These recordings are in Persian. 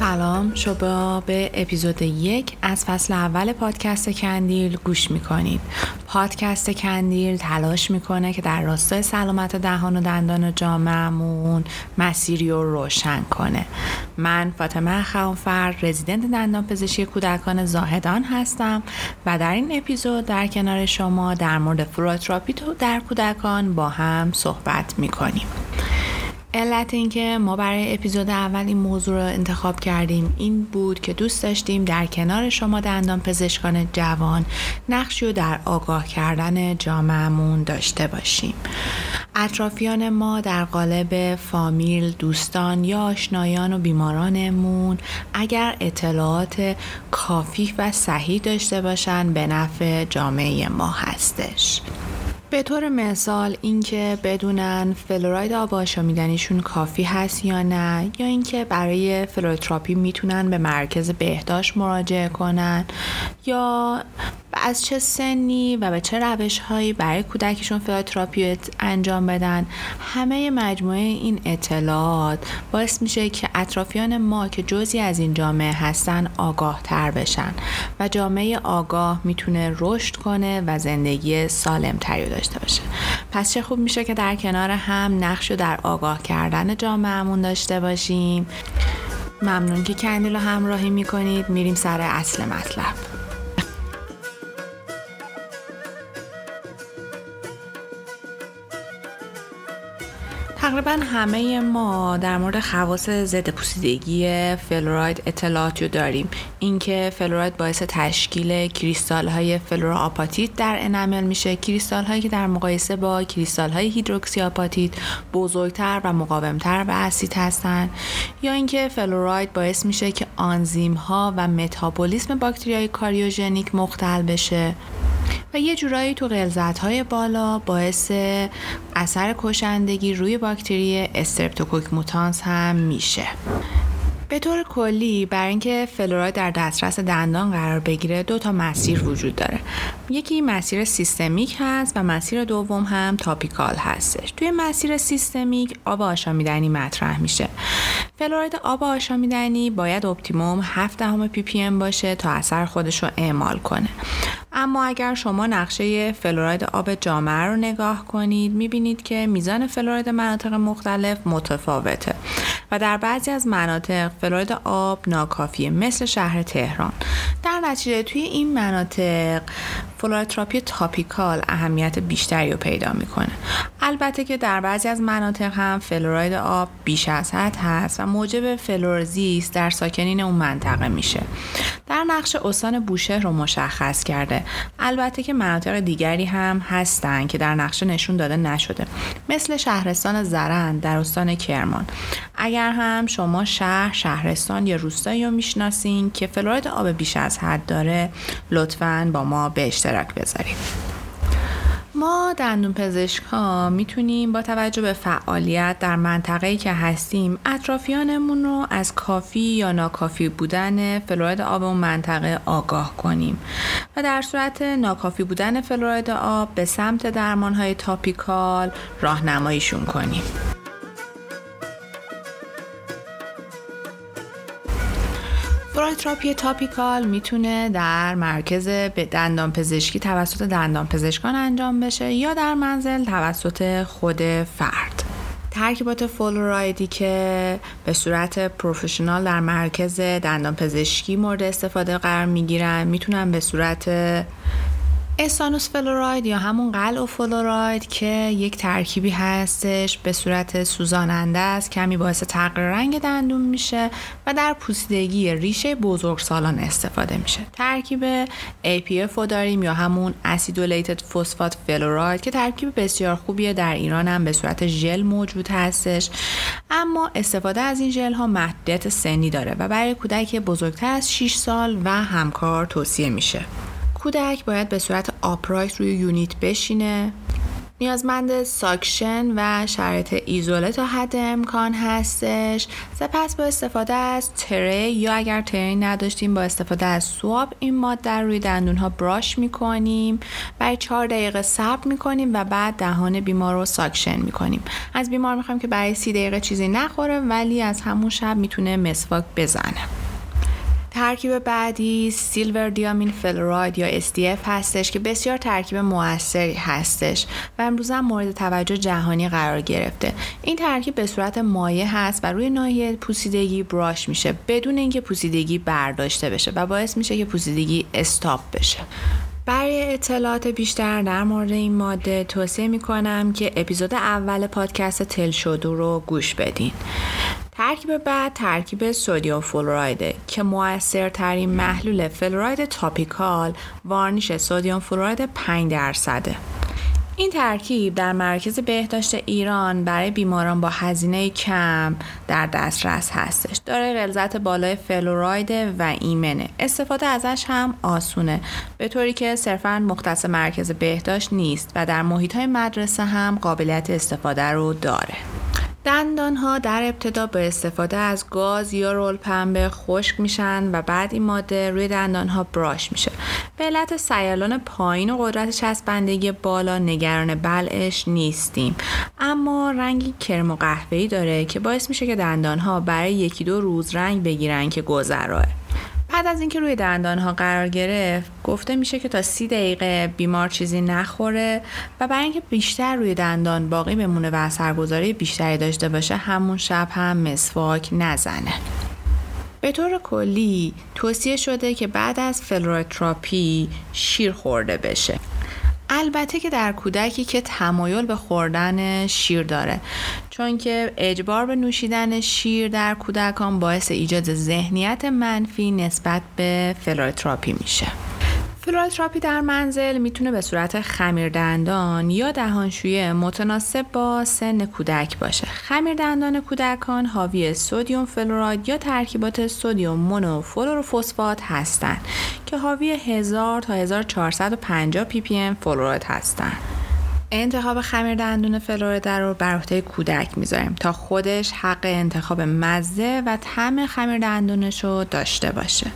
سلام شما به اپیزود یک از فصل اول پادکست کندیل گوش می‌کنید. پادکست کندیل تلاش می‌کنه که در راستای سلامت دهان و دندان جامعمون مسیری رو روشن کنه. من فاطمه خوانفر رزیدنت دندان پزشکی کودکان زاهدان هستم و در این اپیزود در کنار شما در مورد فروتراپی در کودکان با هم صحبت می‌کنیم. علت اینکه ما برای اپیزود اول این موضوع رو انتخاب کردیم این بود که دوست داشتیم در کنار شما دندان پزشکان جوان نقشی رو در آگاه کردن جامعهمون داشته باشیم. اطرافیان ما در قالب فامیل، دوستان یا آشنایان و بیمارانمون اگر اطلاعات کافی و صحیح داشته باشن به نفع جامعه ما هستش. به طور مثال اینکه بدونن فلوراید آب آشامیدنیشون کافی هست یا نه یا اینکه برای فلورایدتراپی می‌تونن به مرکز بهداشت مراجعه کنن یا از چه سنی و به چه روش هایی برای کودکشون فلورایدتراپی انجام بدن همه مجموعه این اطلاعات باعث میشه که اطرافیان ما که جزی از این جامعه هستن آگاه تر بشن و جامعه آگاه می‌تونه رشد کنه و زندگی سالم تری داشته باشه. پس چه خوب میشه که در کنار هم نقش در آگاه کردن جامعهمون داشته باشیم. ممنون که کندیل رو همراهی می‌کنید. میریم سر اصل مطلب. تقریبا همه ما در مورد خواص ضد پوسیدگی فلوراید اطلاعاتی داریم. اینکه فلوراید باعث تشکیل کریستال های فلوروآپاتیت در enamel میشه. کریستال هایی که در مقایسه با کریستال های هیدروکسی آپاتیت بزرگتر و مقاومتر به اسید هستند یا اینکه فلوراید باعث میشه که آنزیم ها و متابولیسم باکتریای cariogenic مختل بشه. و یه جورایی تو غلظت های بالا باعث اثر کشندگی روی باکتری استرپتوکوک موتانس هم میشه. به طور کلی برای اینکه فلوراید در دسترس دندان قرار بگیره دو تا مسیر وجود داره. یکی مسیر سیستمیک هست و مسیر دوم هم topical هستش. توی مسیر سیستمیک آب آشامیدنی مطرح میشه. فلوراید آب آشامیدنی باید optimum 7 دهم ppm باشه تا اثر خودش رو اعمال کنه. اما اگر شما نقشه فلوراید آب جامعه رو نگاه کنید می‌بینید که میزان فلوراید مناطق مختلف متفاوته. و در بعضی از مناطق فلوراید آب ناکافیه مثل شهر تهران. در نتیجه توی این مناطق فلورایدتراپی topical اهمیت بیشتری رو پیدا می‌کنه. البته که در بعضی از مناطق هم فلوراید آب بیش از حد هست و موجب فلوروزیس در ساکنین اون منطقه میشه. در نقشه استان بوشهر رو مشخص کرده. البته که مناطق دیگری هم هستن که در نقشه نشون داده نشده. مثل شهرستان زرند در استان کرمان. اگر هم شما شهر شهرستان یا روستایی رو می‌شناسین که فلوراید آب بیش از حد داره لطفا با ما به بذارید ما دندون پزشک ها می‌تونیم با توجه به فعالیت در منطقه‌ای که هستیم اطرافیانمون رو از کافی یا ناکافی بودن فلوراید آب اون منطقه آگاه کنیم و در صورت ناکافی بودن فلوراید آب به سمت درمان های topical راهنماییشون کنیم. فلوراتراپی topical می‌تونه در مرکز دندان پزشکی توسط دندان پزشکان انجام بشه یا در منزل توسط خود فرد. ترکیبات فلورایدی که به صورت professional در مرکز دندان پزشکی مورد استفاده قرار می‌گیرن می‌تونن به صورت stannous fluoride یا همون قلع فلوراید که یک ترکیبی هستش به صورت سوزاننده است کمی باعث تغییر رنگ دندون میشه و در پوسیدگی ریشه بزرگ سالان استفاده میشه. ترکیب APF رو داریم یا همون acidulated phosphate fluoride که ترکیب بسیار خوبیه در ایران هم به صورت ژل موجود هستش. اما استفاده از این ژل ها محدودیت سنی داره و برای کودک بزرگتر از 6 سال و همکار توصیه میشه. کودک باید به صورت upright روی یونیت بشینه. نیازمند ساکشن و شرایط ایزوله تا حد امکان هستش. سپس با استفاده از tray یا اگر tray نداشتیم با استفاده از swab این ماده روی دندون ها brush می‌کنیم. برای چهار دقیقه صبر می‌کنیم و بعد دهان بیمار رو ساکشن می‌کنیم. از بیمار می‌خوایم که برای سی دقیقه چیزی نخوره ولی از همون شب می‌تونه مسواک بزنه. ترکیب بعدی سیلور دیامین فلوراید یا SDF هستش که بسیار ترکیب موثری هستش و امروز هم مورد توجه جهانی قرار گرفته. این ترکیب به صورت مایع هست و روی ناحیه پوسیدگی براش میشه بدون اینکه پوسیدگی برداشته بشه و باعث میشه که پوسیدگی استاپ بشه. برای اطلاعات بیشتر در مورد این ماده توصیه می کنم که اپیزود اول پادکست تل شدو رو گوش بدین. ترکیب بعد ترکیب sodium fluoride ه که موثرترین محلول فلوراید topical varnish sodium fluoride 5 درصده این ترکیب در مرکز بهداشت ایران برای بیماران با هزینه کم در دسترس هستش. داره غلظت بالای فلوراید و ایمنه. استفاده ازش هم آسونه. به طوری که صرفا مختص مرکز بهداشت نیست و در محیط های مدرسه هم قابلیت استفاده رو داره. دندان ها در ابتدا به استفاده از گاز یا رول پنبه خشک میشن و بعد این ماده روی دندان ها براش میشه. به علت سیالان پایین و قدرت چسبندگی بالا نگران بلعش نیستیم. اما رنگی کرم و قهوه‌ای داره که باعث میشه که دندان ها برای یکی دو روز رنگ بگیرن که گذراه بعد از اینکه روی دندان ها قرار گرفت گفته میشه که تا سی دقیقه بیمار چیزی نخوره و برای اینکه بیشتر روی دندان باقی بمونه و اثرگذاری بیشتری داشته باشه همون شب هم مسواک نزنه. به طور کلی توصیه شده که بعد از فلوروتراپی شیر خورده بشه. البته که در کودکی که تمایل به خوردن شیر داره. چون که اجبار به نوشیدن شیر در کودکان باعث ایجاد ذهنیت منفی نسبت به فلوروتراپی میشه. فلوروتراپی در منزل می‌تونه به صورت خمیر دندان یا دهانشویه متناسب با سن کودک باشه. خمیر دندان کودکان حاوی sodium fluoride یا ترکیبات sodium monofluorophosphate هستند که حاوی 1000 تا 1450 ppm فلوراید هستند. انتخاب خمیر دندون فلوریده رو بر عهده کودک می‌ذاریم تا خودش حق انتخاب مزه و طعم خمیر دندونش رو داشته باشه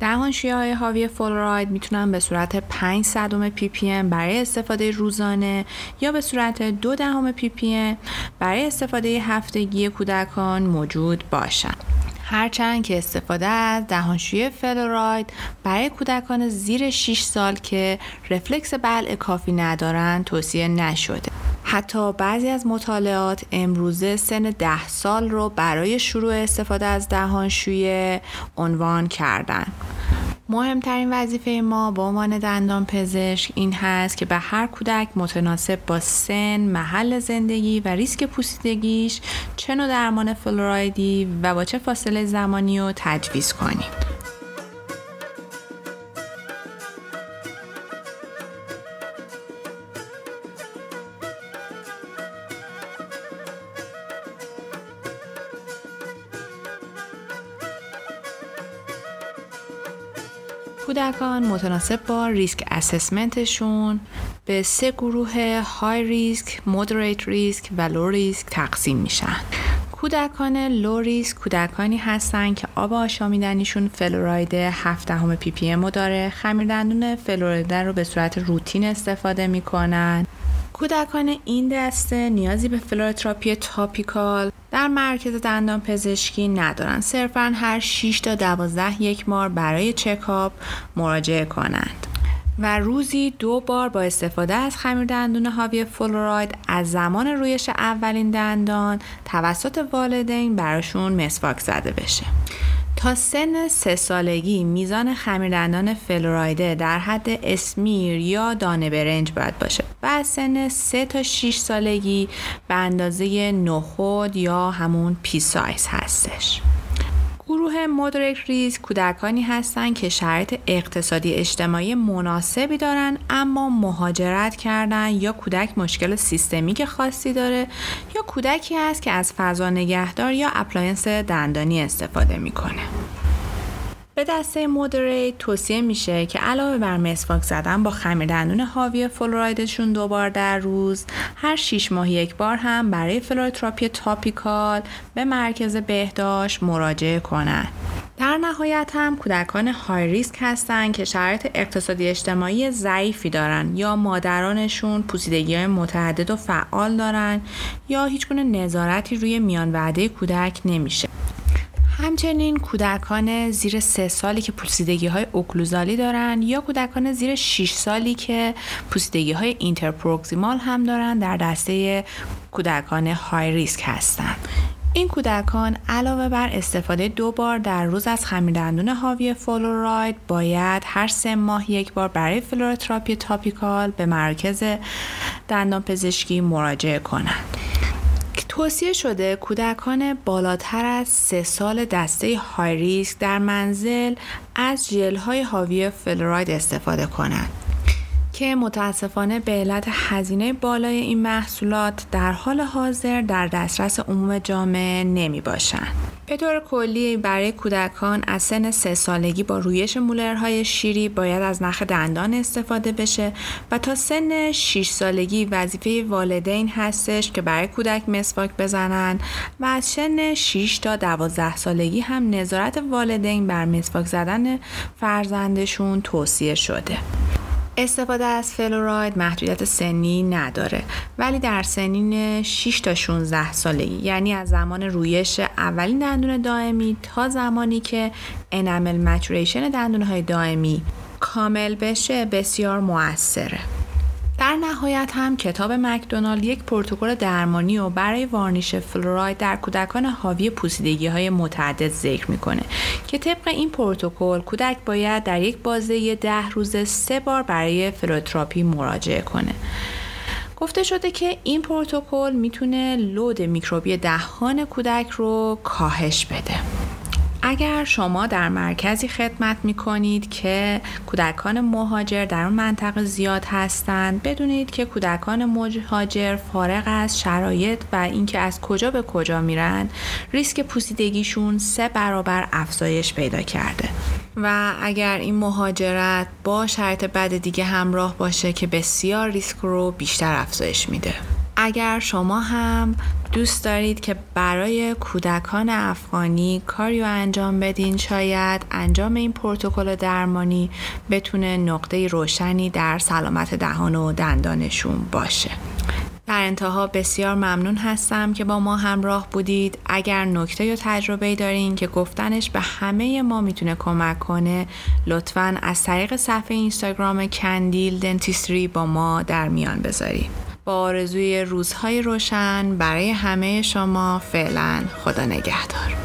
دهانشویه های حاوی فلوراید می‌تونن به صورت 5 صدم ppm برای استفاده روزانه یا به صورت دو دهم ppm برای استفاده هفتگی کودکان موجود باشند. هرچند که استفاده از دهانشویه فلوراید برای کودکان زیر 6 سال که رفلکس بلع کافی ندارند توصیه نشده. حتی بعضی از مطالعات امروزه سن ده سال رو برای شروع استفاده از دهانشویه عنوان کردن مهمترین وظیفه ما به عنوان دندان پزشک این هست که به هر کودک متناسب با سن، محل زندگی و ریسک پوسیدگیش چه نوع درمان فلورایدی و با چه فاصله زمانی رو تجویز کنیم. کودکان متناسب با risk assessment شون به سه گروه high risk، moderate risk و low risk تقسیم میشن. کودکان low risk کودکانی هستند که آب آشامیدنیشون فلوراید 7 دهم ppm داره خمیر دندون فلوراید رو به صورت روتین استفاده می‌کنن کودکان این دسته نیازی به فلوروتراپی topical در مرکز دندان پزشکی ندارن. صرفا هر 6 تا 12 ماه یک بار برای چکاپ مراجعه کنند. و روزی دو بار با استفاده از خمیر دندون حاوی فلوراید از زمان رویش اولین دندان توسط والدین براشون مسواک زده بشه. تا سن سه سالگی میزان خمیردندان فلورایده در حد smear یا دانه برنج باید باشه و از سن سه تا 6 سالگی به اندازه نخود یا همون pea size هستش. گروه moderate risk کودکانی هستند که شرایط اقتصادی اجتماعی مناسبی دارن اما مهاجرت کردن یا کودک مشکل سیستمیک خاصی داره یا کودکی هست که از فضا نگهدار یا appliance دندانی استفاده می‌کنه. به دسته moderate توصیه میشه که علاوه بر مسواک زدن با خمیر دندون حاوی فلورایدشون دوبار در روز هر 6 ماه یک بار هم برای فلوروتراپی topical به مرکز بهداشت مراجعه کنند. در نهایت هم کودکان های ریسک هستند که شرایط اقتصادی اجتماعی ضعیفی دارن یا مادرانشون پوسیدگی های متعدد و فعال دارن یا هیچ گونه نظارتی روی میان وعده کودک نمیشه. همچنین کودکان زیر سه سالی که پوسیدگی های اوکلوزالی دارن یا کودکان زیر 6 سالی که پوسیدگی های اینترپروکسیمال هم دارن در دسته کودکان high risk هستند. این کودکان علاوه بر استفاده دو بار در روز از خمیردندون حاوی فلوراید باید هر سه ماه یک بار برای فلوروتراپی topical به مرکز دندان پزشکی مراجعه کنند. توصیه شده کودکان بالاتر از سه سال دسته high risk در منزل از ژل های حاوی فلوراید استفاده کنند. که متاسفانه به علت هزینه بالای این محصولات در حال حاضر در دسترس عموم جامعه نمی باشند. به طور کلی برای کودکان از سن سه سالگی با رویش مولرهای شیری باید از نخ دندان استفاده بشه و تا سن 6 سالگی وظیفه والدین هستش که برای کودک مسواک بزنن و از سن 6 تا 12 سالگی هم نظارت والدین بر مسواک زدن فرزندشون توصیه شده. استفاده از فلوراید محدودیت سنی نداره ولی در سنین 6 تا 16 سالگی یعنی از زمان رویش اولین دندون دائمی تا زمانی که enamel maturation دندون های دائمی کامل بشه بسیار موثره. در نهایت هم کتاب مکدونالد یک پروتکل درمانی و برای varnish فلوراید در کودکان حاوی پوسیدگی های متعدد ذکر می‌کنه که طبق این پروتکل کودک باید در یک بازه ده روزه سه بار برای فلوتراپی مراجعه کنه. گفته شده که این پروتکل می‌تونه load میکروبی دهان کودک رو کاهش بده. اگر شما در مرکزی خدمت می کنید که کودکان مهاجر در اون منطقه زیاد هستند بدونید که کودکان مهاجر فارغ از شرایط و اینکه از کجا به کجا میرن ریسک پوسیدگیشون سه برابر افزایش پیدا کرده. و اگر این مهاجرت با شرط بد دیگه همراه باشه که بسیار ریسک رو بیشتر افزایش میده. اگر شما هم دوست دارید که برای کودکان افغانی کاری رو انجام بدین شاید انجام این پروتکل درمانی بتونه نقطه روشنی در سلامت دهان و دندانشون باشه. در انتها بسیار ممنون هستم که با ما همراه بودید. اگر نکته یا تجربه دارین که گفتنش به همه ما می‌تونه کمک کنه لطفا از طریق صفحه اینستاگرام کندیل دنتیستری با ما در میان بذارید با آرزوی روزهای روشن برای همه شما فعلا خدا نگهدار.